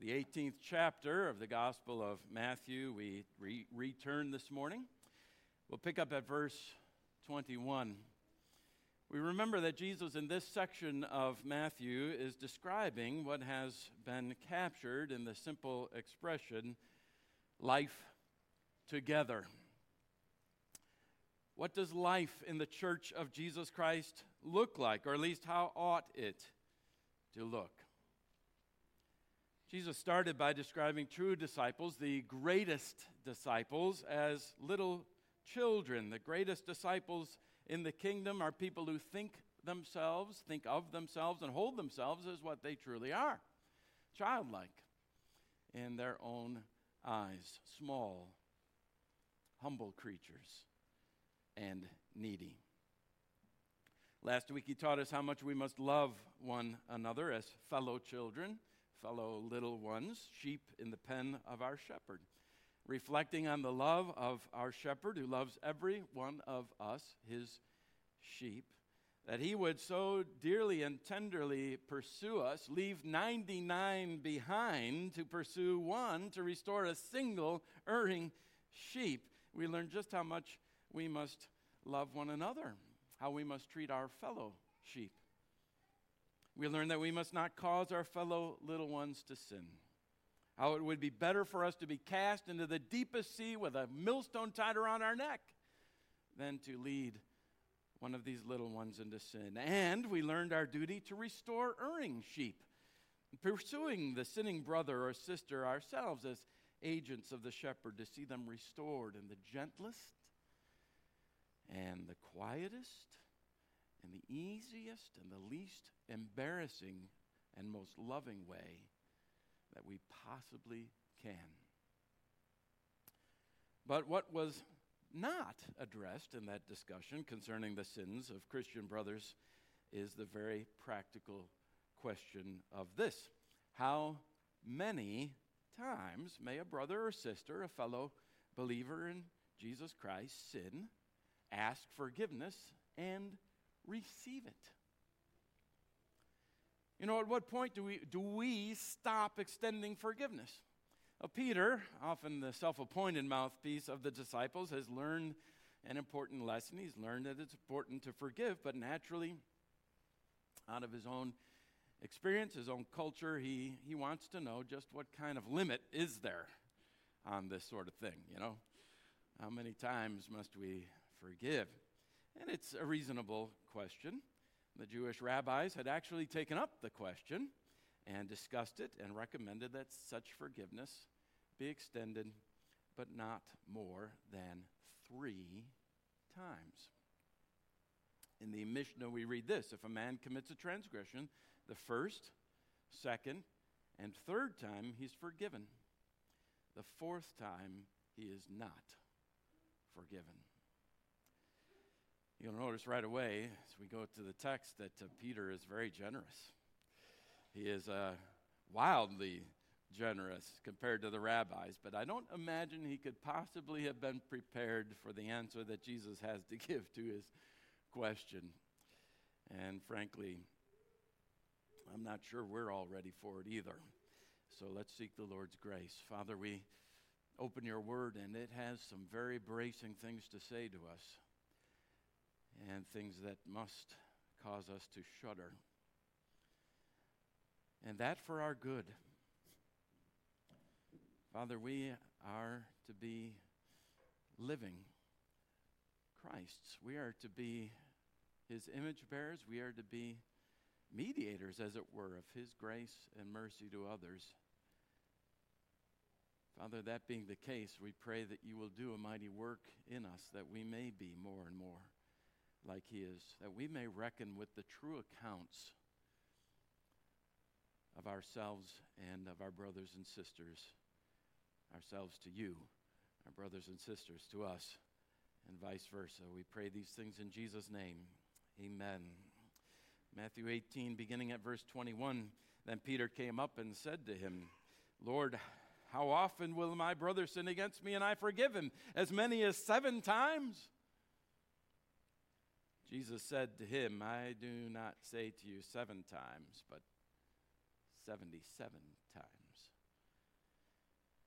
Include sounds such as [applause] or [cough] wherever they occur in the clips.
the 18th chapter of the Gospel of Matthew. We re- return this morning. We'll pick up at verse 21. We remember that Jesus, in this section of Matthew, is describing what has been captured in the simple expression life together. What does life in the church of Jesus Christ look like, or at least how ought it to look? Jesus started by describing true disciples, the greatest disciples, as little children. The greatest disciples in the kingdom are people who think themselves, think of themselves, and hold themselves as what they truly are childlike in their own eyes, small, humble creatures, and needy. Last week, he taught us how much we must love one another as fellow children fellow little ones, sheep in the pen of our shepherd, reflecting on the love of our shepherd who loves every one of us, his sheep, that he would so dearly and tenderly pursue us, leave 99 behind to pursue one, to restore a single erring sheep. We learn just how much we must love one another, how we must treat our fellow sheep. We learn that we must not cause our fellow little ones to sin. How it would be better for us to be cast into the deepest sea with a millstone tied around our neck than to lead one of these little ones into sin. And we learned our duty to restore erring sheep, pursuing the sinning brother or sister ourselves as agents of the shepherd to see them restored in the gentlest and the quietest the easiest and the least embarrassing and most loving way that we possibly can. But what was not addressed in that discussion concerning the sins of Christian brothers is the very practical question of this How many times may a brother or sister, a fellow believer in Jesus Christ, sin, ask forgiveness, and receive it? You know, at what point do we, do we stop extending forgiveness? Well, Peter, often the self appointed mouthpiece of the disciples, has learned an important lesson. He's learned that it's important to forgive, but naturally, out of his own experience, his own culture, he, he wants to know just what kind of limit is there on this sort of thing, you know? How many times must we forgive? And it's a reasonable question. The Jewish rabbis had actually taken up the question and discussed it and recommended that such forgiveness be extended, but not more than three times. In the Mishnah, we read this If a man commits a transgression, the first, second, and third time he's forgiven. The fourth time he is not forgiven. You'll notice right away as we go to the text that uh, Peter is very generous. He is uh, wildly generous compared to the rabbis, but I don't imagine he could possibly have been prepared for the answer that Jesus has to [laughs] give to his question. And frankly, I'm not sure we're all ready for it either. So let's seek the Lord's grace. Father, we open your word, and it has some very bracing things to say to us and things that must cause us to shudder. And that for our good. Father, we are to be living Christs. We are to be his image bearers. We are to be mediators, as it were, of his grace and mercy to others. Father, that being the case, we pray that you will do a mighty work in us that we may be more and more like he is, that we may reckon with the true accounts of ourselves and of our brothers and sisters, ourselves to you, our brothers and sisters to us, and vice versa. We pray these things in Jesus' name. Amen. Matthew 18, beginning at verse 21. Then Peter came up and said to him, Lord, how often will my brother sin against me and I forgive him? As many as seven times? Jesus said to him, I do not say to you seven times, but 77 times.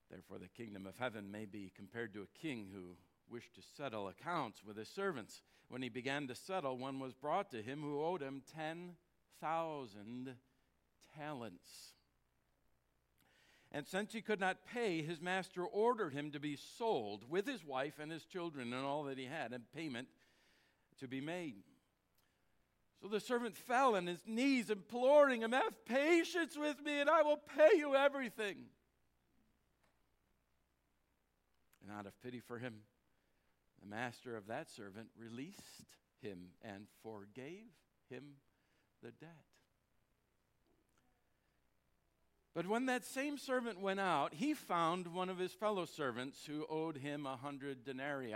Therefore, the kingdom of heaven may be compared to a king who wished to settle accounts with his servants. When he began to settle, one was brought to him who owed him 10,000 talents. And since he could not pay, his master ordered him to be sold with his wife and his children and all that he had, in payment to be made. So the servant fell on his knees, imploring him, Have patience with me, and I will pay you everything. And out of pity for him, the master of that servant released him and forgave him the debt. But when that same servant went out, he found one of his fellow servants who owed him a hundred denarii.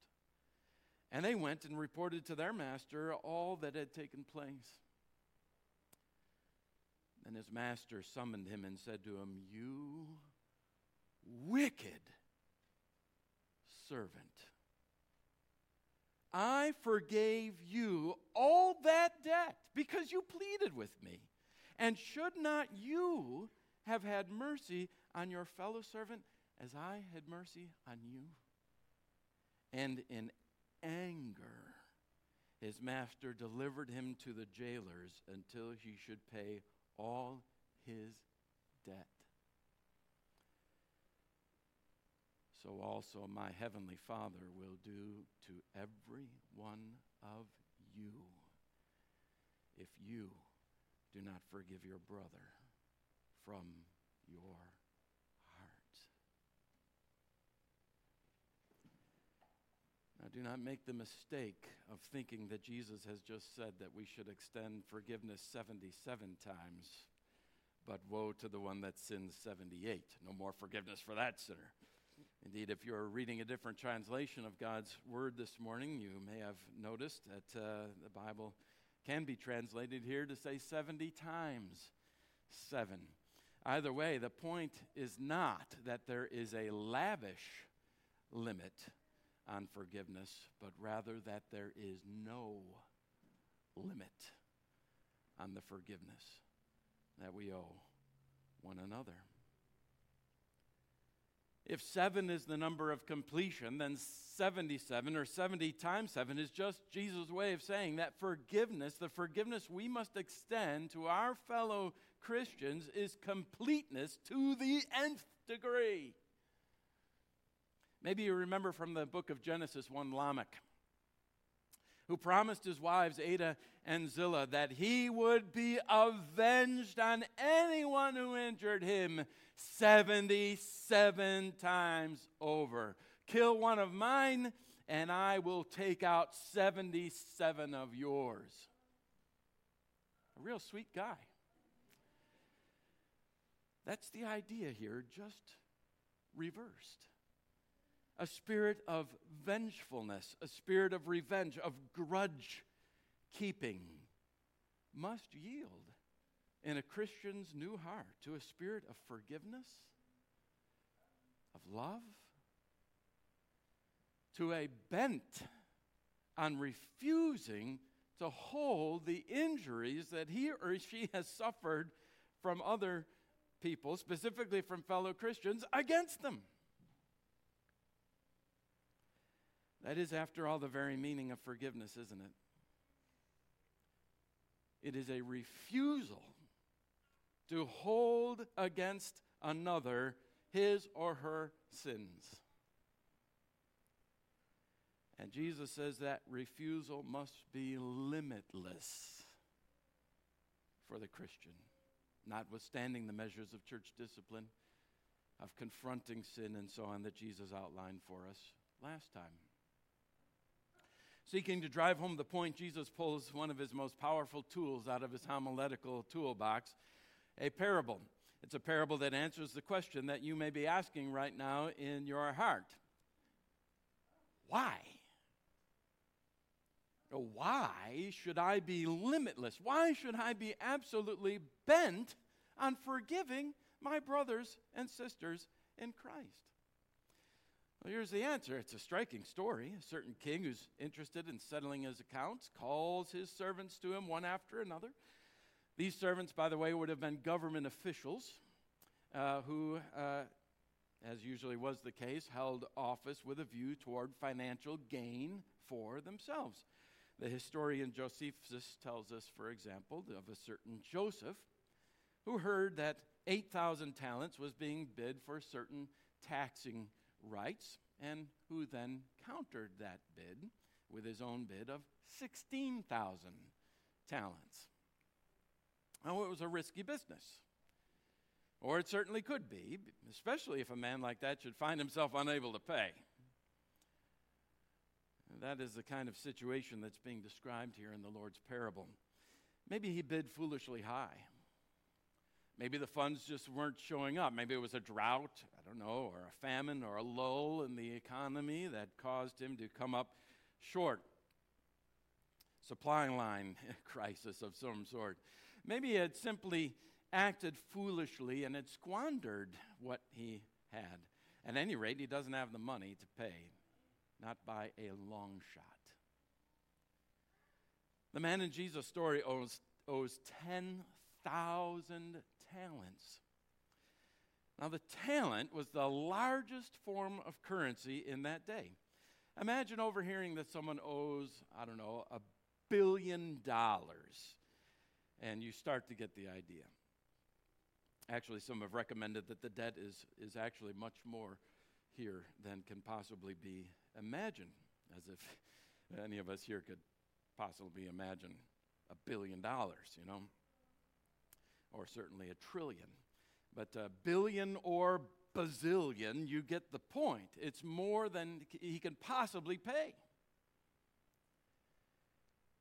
And they went and reported to their master all that had taken place. Then his master summoned him and said to him, You wicked servant. I forgave you all that debt because you pleaded with me. And should not you have had mercy on your fellow servant as I had mercy on you? And in anger, his master delivered him to the jailers until he should pay all his debt. so also my heavenly Father will do to every one of you if you do not forgive your brother from your heart. Now, do not make the mistake of thinking that Jesus has just said that we should extend forgiveness 77 times, but woe to the one that sins 78. No more forgiveness for that sinner. Indeed, if you're reading a different translation of God's word this morning, you may have noticed that uh, the Bible can be translated here to say 70 times seven. Either way, the point is not that there is a lavish limit on forgiveness, but rather that there is no limit on the forgiveness that we owe one another. If seven is the number of completion, then 77 or 70 times seven is just Jesus' way of saying that forgiveness, the forgiveness we must extend to our fellow Christians, is completeness to the nth degree. Maybe you remember from the book of Genesis one Lamech, who promised his wives Ada and Zillah that he would be avenged on anyone who injured him 77 times over. Kill one of mine, and I will take out 77 of yours. A real sweet guy. That's the idea here, just reversed. A spirit of vengefulness, a spirit of revenge, of grudge keeping must yield in a Christian's new heart to a spirit of forgiveness, of love, to a bent on refusing to hold the injuries that he or she has suffered from other people, specifically from fellow Christians, against them. That is, after all, the very meaning of forgiveness, isn't it? It is a refusal to hold against another his or her sins. And Jesus says that refusal must be limitless for the Christian, notwithstanding the measures of church discipline, of confronting sin, and so on that Jesus outlined for us last time. Seeking to drive home the point, Jesus pulls one of his most powerful tools out of his homiletical toolbox a parable. It's a parable that answers the question that you may be asking right now in your heart why? Why should I be limitless? Why should I be absolutely bent on forgiving my brothers and sisters in Christ? Well, here's the answer. It's a striking story. A certain king who's interested in settling his accounts calls his servants to him one after another. These servants, by the way, would have been government officials uh, who, uh, as usually was the case, held office with a view toward financial gain for themselves. The historian Josephus tells us, for example, of a certain Joseph who heard that 8,000 talents was being bid for certain taxing rights, and who then countered that bid with his own bid of 16,000 talents. Now, it was a risky business. Or it certainly could be, especially if a man like that should find himself unable to pay. That is the kind of situation that's being described here in the Lord's parable. Maybe he bid foolishly high. Maybe the funds just weren't showing up. Maybe it was a drought, I don't know, or a famine or a lull in the economy that caused him to come up short. Supply line [laughs] crisis of some sort. Maybe he had simply acted foolishly and had squandered what he had. At any rate, he doesn't have the money to pay not by a long shot. The man in Jesus' story owes, owes 10,000 talents. Now, the talent was the largest form of currency in that day. Imagine overhearing that someone owes, I don't know, a billion dollars, and you start to get the idea. Actually, some have recommended that the debt is, is actually much more here than can possibly be imagined, as if [laughs] any of us here could possibly imagine a billion dollars, you know, or certainly a trillion. But a billion or bazillion, you get the point. It's more than he can possibly pay.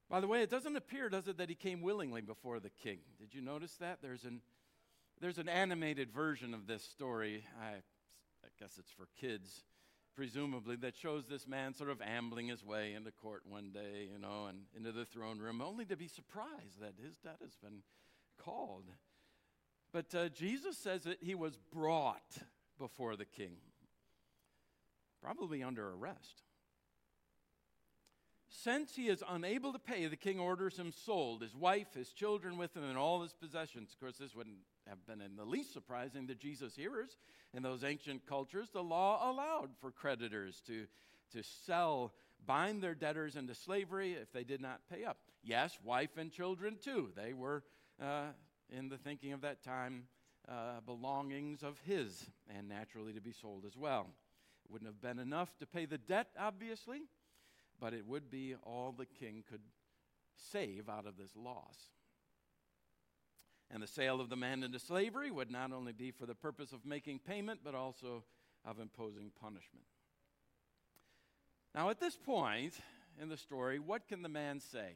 By the way, it doesn't appear, does it, that he came willingly before the king. Did you notice that? There's an, there's an animated version of this story. I, I guess it's for kids presumably, that shows this man sort of ambling his way into court one day, you know, and into the throne room, only to be surprised that his debt has been called. But uh, Jesus says that he was brought before the king, probably under arrest. Since he is unable to pay, the king orders him sold, his wife, his children with him, and all his possessions. Of course, this wouldn't have been in the least surprising to Jesus' hearers. In those ancient cultures, the law allowed for creditors to, to sell, bind their debtors into slavery if they did not pay up. Yes, wife and children too. They were, uh, in the thinking of that time, uh, belongings of his, and naturally to be sold as well. It wouldn't have been enough to pay the debt, obviously, but it would be all the king could save out of this loss. And the sale of the man into slavery would not only be for the purpose of making payment, but also of imposing punishment. Now, at this point in the story, what can the man say?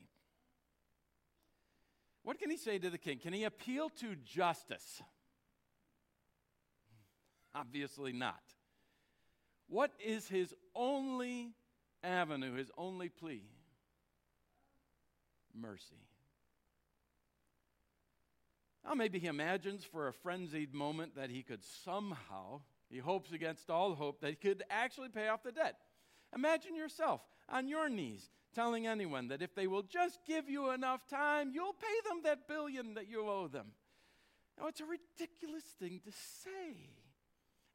What can he say to the king? Can he appeal to justice? Obviously not. What is his only avenue, his only plea? Mercy. Now, maybe he imagines for a frenzied moment that he could somehow, he hopes against all hope, that he could actually pay off the debt. Imagine yourself on your knees telling anyone that if they will just give you enough time, you'll pay them that billion that you owe them. Now, it's a ridiculous thing to say,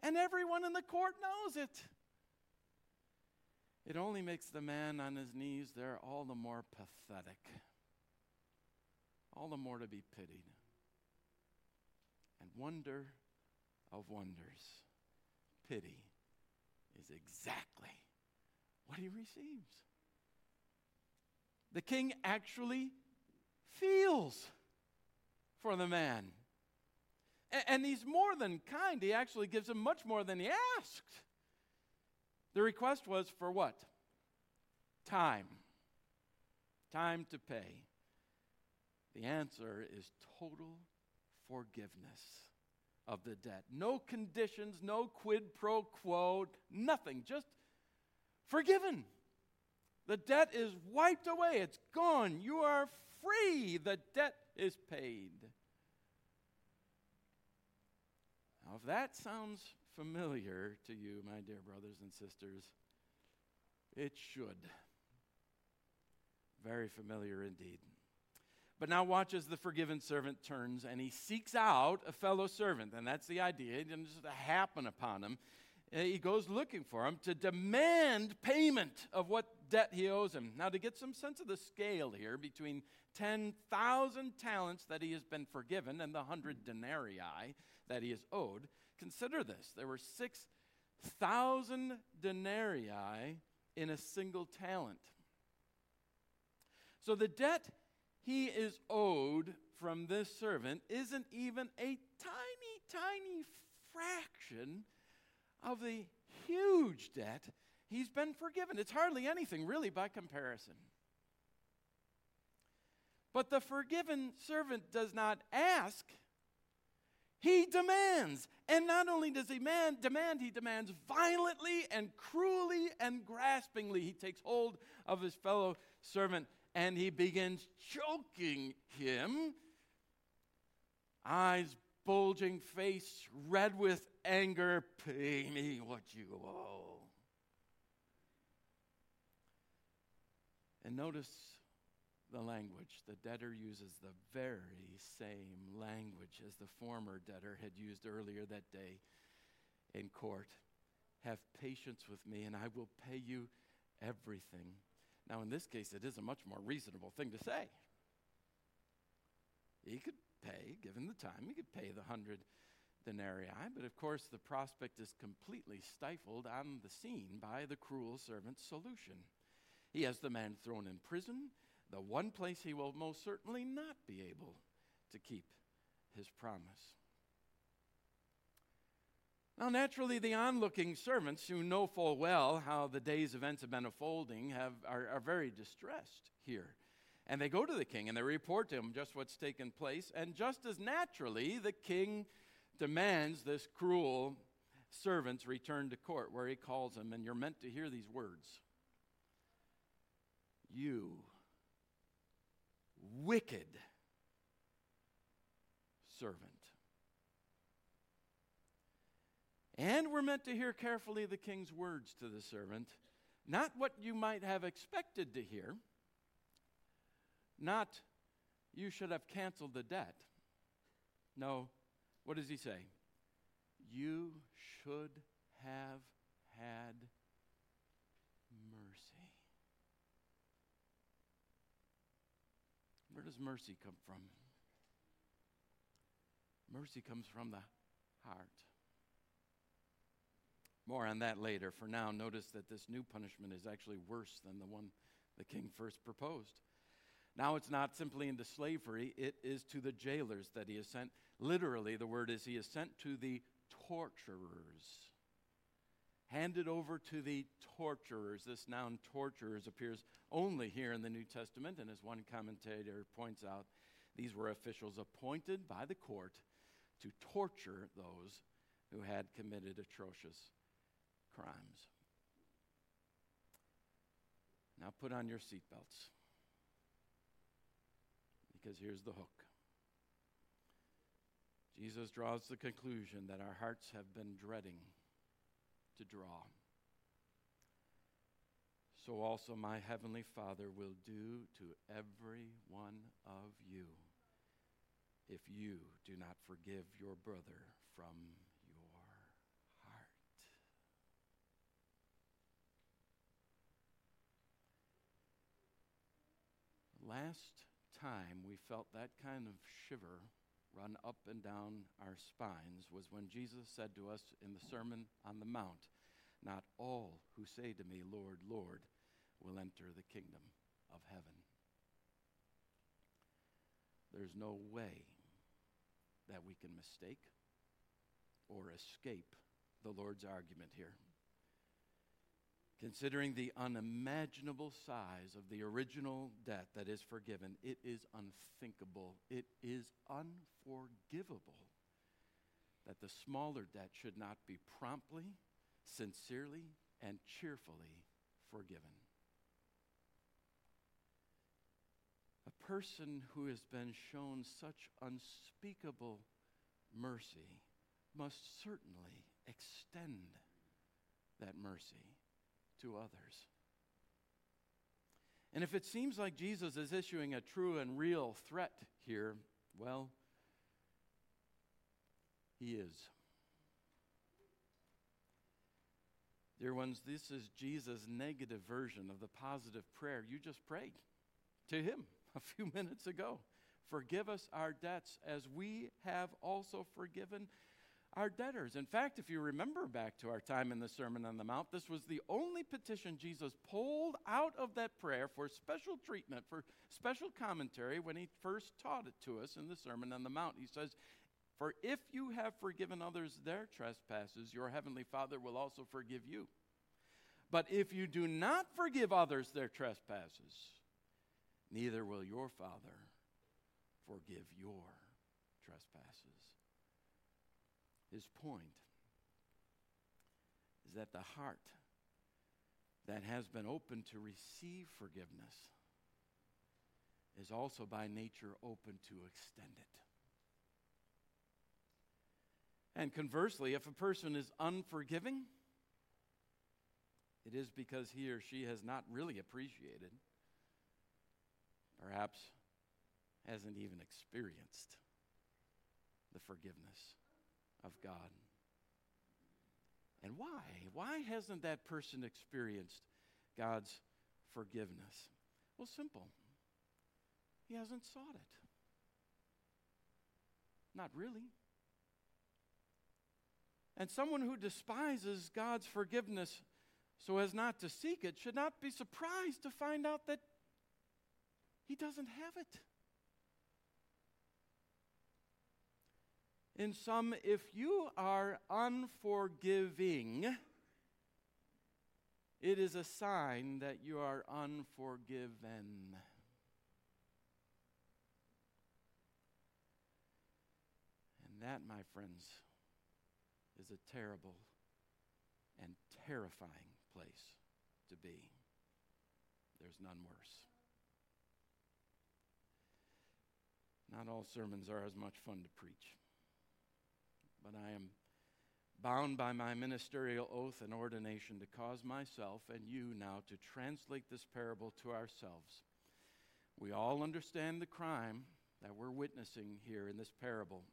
and everyone in the court knows it. It only makes the man on his knees there all the more pathetic, all the more to be pitied and wonder of wonders. Pity is exactly what he receives. The king actually feels for the man. And he's more than kind. He actually gives him much more than he asked. The request was for what? Time. Time to pay. The answer is total forgiveness of the debt. No conditions, no quid pro quo, nothing. Just forgiven. The debt is wiped away, it's gone. You are free. The debt is paid. Now, if that sounds familiar to you, my dear brothers and sisters, it should. Very familiar indeed. But now watch as the forgiven servant turns and he seeks out a fellow servant. And that's the idea. It didn't just happen upon him. He goes looking for him to demand payment of what debt he owes him. Now, to get some sense of the scale here between 10,000 talents that he has been forgiven and the 100 denarii that he is owed, consider this. There were 6,000 denarii in a single talent. So the debt he is owed from this servant isn't even a tiny, tiny fraction of the huge debt he's been forgiven. It's hardly anything, really, by comparison. But the forgiven servant does not ask, he demands. And not only does he man, demand, he demands violently and cruelly and graspingly. He takes hold of his fellow servant and he begins choking him. Eyes bulging, face red with anger. Pay me what you owe. And notice the language. The debtor uses the very same language as the former debtor had used earlier that day in court. Have patience with me, and I will pay you everything. Now, in this case, it is a much more reasonable thing to say. He could pay, given the time, he could pay the hundred denarii, but of course, the prospect is completely stifled on the scene by the cruel servant's solution. He has the man thrown in prison, the one place he will most certainly not be able to keep his promise. Now, naturally, the onlooking servants who know full well how the day's events have been unfolding have, are, are very distressed here. And they go to the king and they report to him just what's taken place. And just as naturally, the king demands this cruel servant's return to court, where he calls him, and you're meant to hear these words You wicked servant. And we're meant to hear carefully the king's words to the servant, not what you might have expected to hear, not you should have canceled the debt. No, what does he say? You should have had mercy. Where does mercy come from? Mercy comes from the heart. More on that later. For now, notice that this new punishment is actually worse than the one the king first proposed. Now it's not simply into slavery, it is to the jailers that he is sent. Literally, the word is he is sent to the torturers. Handed over to the torturers. This noun torturers appears only here in the New Testament, and as one commentator points out, these were officials appointed by the court to torture those who had committed atrocious crimes. Now put on your seatbelts. Because here's the hook. Jesus draws the conclusion that our hearts have been dreading to draw. So also my heavenly Father will do to every one of you if you do not forgive your brother from your heart. last time we felt that kind of shiver run up and down our spines was when Jesus said to us in the Sermon on the Mount, Not all who say to me, Lord, Lord, will enter the kingdom of heaven. There's no way that we can mistake or escape the Lord's argument here. Considering the unimaginable size of the original debt that is forgiven, it is unthinkable, it is unforgivable that the smaller debt should not be promptly, sincerely, and cheerfully forgiven. A person who has been shown such unspeakable mercy must certainly extend that mercy to others. And if it seems like Jesus is issuing a true and real threat here, well, he is. Dear ones, this is Jesus' negative version of the positive prayer you just prayed to him [laughs] a few minutes ago. Forgive us our debts as we have also forgiven our debtors. In fact, if you remember back to our time in the Sermon on the Mount, this was the only petition Jesus pulled out of that prayer for special treatment, for special commentary when he first taught it to us in the Sermon on the Mount. He says, For if you have forgiven others their trespasses, your heavenly Father will also forgive you. But if you do not forgive others their trespasses, neither will your Father forgive your trespasses. His point is that the heart that has been open to receive forgiveness is also by nature open to extend it. And conversely, if a person is unforgiving, it is because he or she has not really appreciated, perhaps hasn't even experienced the forgiveness of God. And why? Why hasn't that person experienced God's forgiveness? Well, simple. He hasn't sought it. Not really. And someone who despises God's forgiveness so as not to seek it should not be surprised to find out that he doesn't have it. In sum, if you are unforgiving, it is a sign that you are unforgiven. And that, my friends, is a terrible and terrifying place to be. There's none worse. Not all sermons are as much fun to preach but I am bound by my ministerial oath and ordination to cause myself and you now to translate this parable to ourselves. We all understand the crime that we're witnessing here in this parable.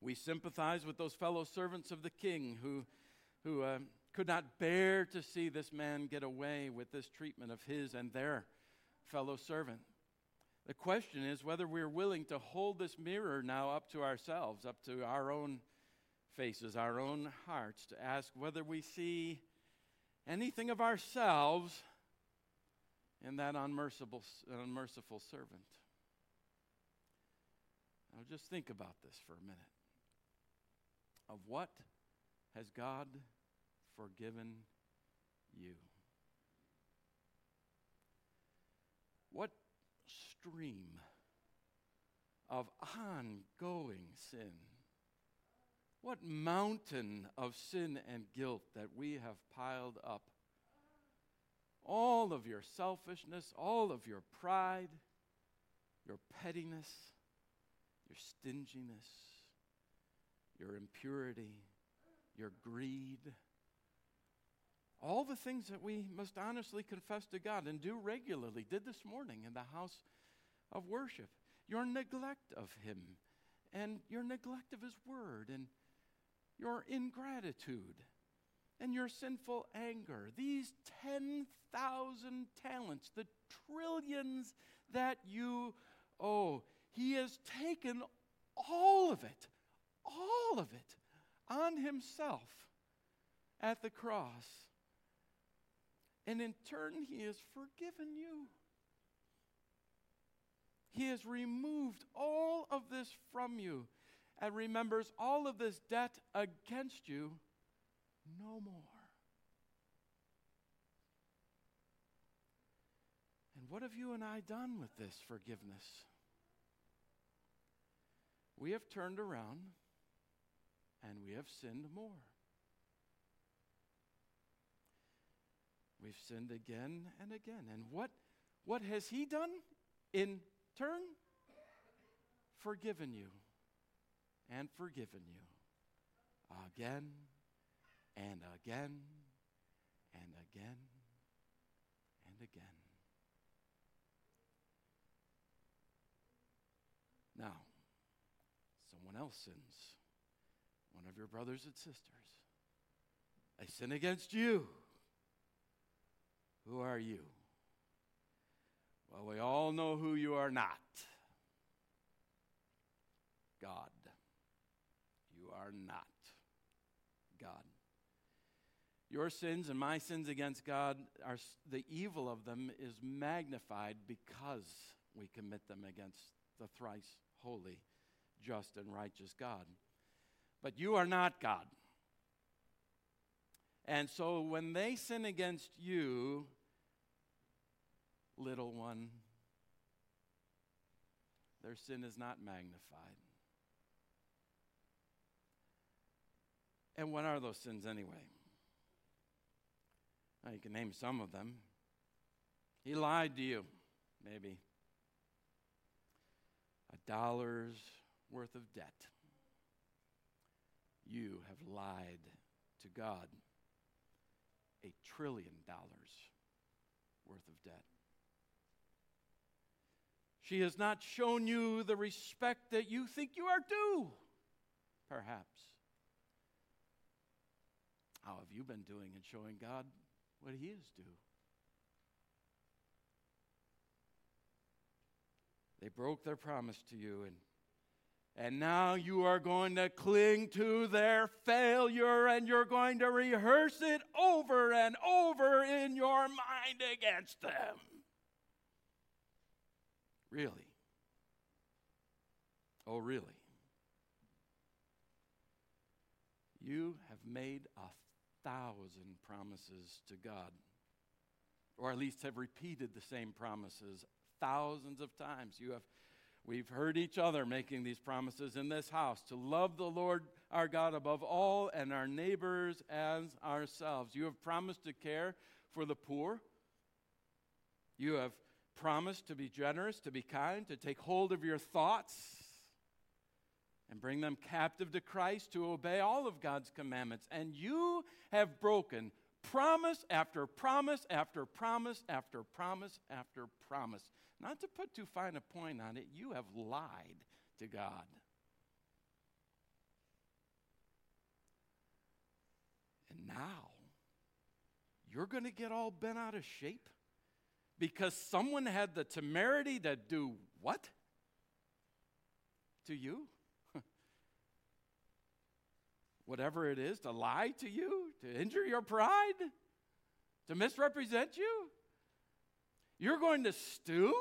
We sympathize with those fellow servants of the king who, who uh, could not bear to see this man get away with this treatment of his and their fellow servant. The question is whether we're willing to hold this mirror now up to ourselves, up to our own faces, our own hearts, to ask whether we see anything of ourselves in that unmerciful, unmerciful servant. Now, just think about this for a minute. Of what has God forgiven you? What stream of ongoing sin. What mountain of sin and guilt that we have piled up. All of your selfishness, all of your pride, your pettiness, your stinginess, your impurity, your greed all the things that we must honestly confess to God and do regularly, did this morning in the house of worship, your neglect of Him, and your neglect of His Word, and your ingratitude, and your sinful anger. These 10,000 talents, the trillions that you owe, He has taken all of it, all of it, on Himself at the cross. And in turn, He has forgiven you. He has removed all of this from you and remembers all of this debt against you no more. And what have you and I done with this forgiveness? We have turned around and we have sinned more. We've sinned again and again. And what, what has He done in turn? Forgiven you and forgiven you again and again and again and again. Now, someone else sins, one of your brothers and sisters. They sin against you. Who are you? Well, we all know who you are not God. You are not God. Your sins and my sins against God, are, the evil of them is magnified because we commit them against the thrice holy, just, and righteous God. But you are not God. And so when they sin against you, little one, their sin is not magnified. And what are those sins anyway? Now, you can name some of them. He lied to you, maybe. A dollar's worth of debt. You have lied to God a trillion dollars worth of debt. She has not shown you the respect that you think you are due, perhaps. How have you been doing in showing God what He is due? They broke their promise to you, and, and now you are going to cling to their failure and you're going to rehearse it over and over in your mind against them. Really? Oh, really? You have made a thousand promises to God, or at least have repeated the same promises thousands of times. You have We've heard each other making these promises in this house to love the Lord our God above all and our neighbors as ourselves. You have promised to care for the poor. You have promised to be generous, to be kind, to take hold of your thoughts and bring them captive to Christ, to obey all of God's commandments. And you have broken promise after promise after promise after promise after promise. Not to put too fine a point on it, you have lied to God. And now, you're going to get all bent out of shape because someone had the temerity to do what? To you? [laughs] Whatever it is, to lie to you, to injure your pride, to misrepresent you. You're going to stew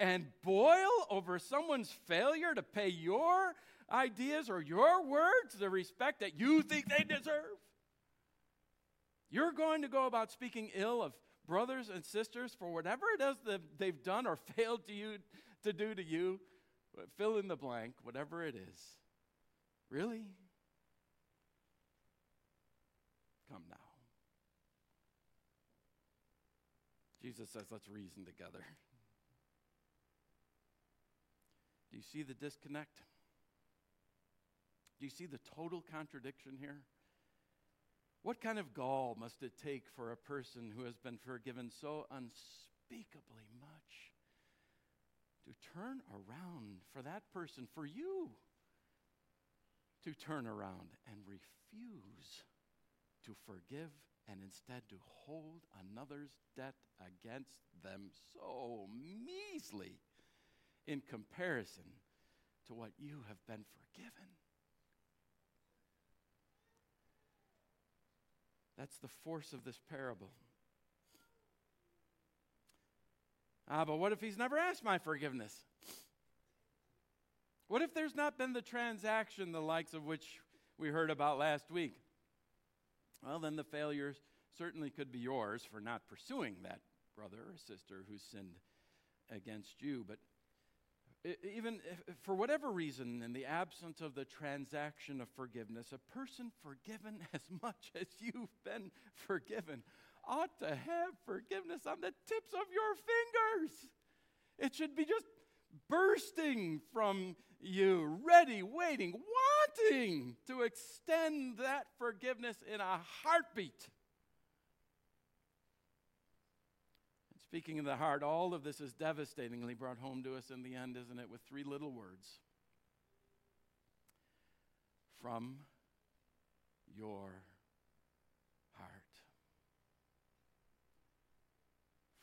and boil over someone's failure to pay your ideas or your words the respect that you think they deserve. You're going to go about speaking ill of brothers and sisters for whatever it is that they've done or failed to you to do to you. Fill in the blank, whatever it is. Really? Come now. Jesus says, let's reason together. Do you see the disconnect? Do you see the total contradiction here? What kind of gall must it take for a person who has been forgiven so unspeakably much to turn around for that person, for you, to turn around and refuse to forgive and instead to hold another's debt against them so measly in comparison to what you have been forgiven. That's the force of this parable. Ah, but what if he's never asked my forgiveness? What if there's not been the transaction, the likes of which we heard about last week? Well, then the failure certainly could be yours for not pursuing that brother or sister who sinned against you. But even if, for whatever reason, in the absence of the transaction of forgiveness, a person forgiven [laughs] as much as you've been forgiven ought to have forgiveness on the tips of your fingers. It should be just bursting from you, ready, waiting, wanting to extend that forgiveness in a heartbeat. Speaking of the heart, all of this is devastatingly brought home to us in the end, isn't it? With three little words from your heart.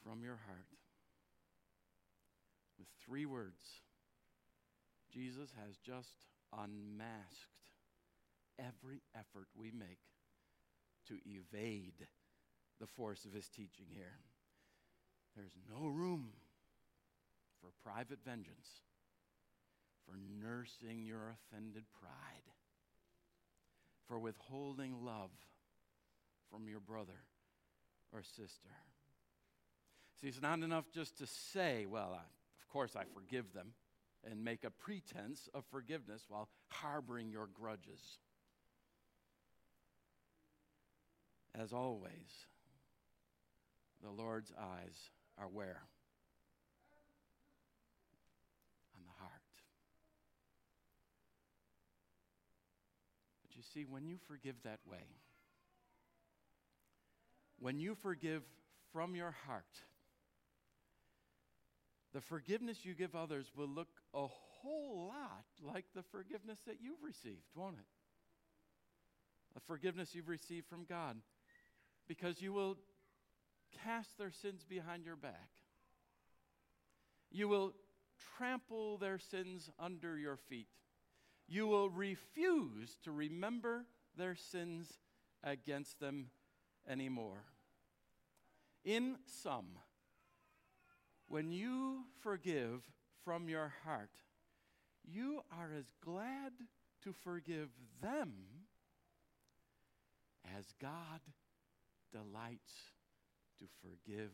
From your heart with three words. Jesus has just unmasked every effort we make to evade the force of his teaching here. There's no room for private vengeance, for nursing your offended pride, for withholding love from your brother or sister. See, it's not enough just to say, well, I, of course I forgive them, and make a pretense of forgiveness while harboring your grudges. As always, the Lord's eyes are where? On the heart. But you see, when you forgive that way, when you forgive from your heart, the forgiveness you give others will look a whole lot like the forgiveness that you've received, won't it? The forgiveness you've received from God. Because you will cast their sins behind your back. You will trample their sins under your feet. You will refuse to remember their sins against them anymore. In sum, when you forgive from your heart, you are as glad to forgive them as God delights to forgive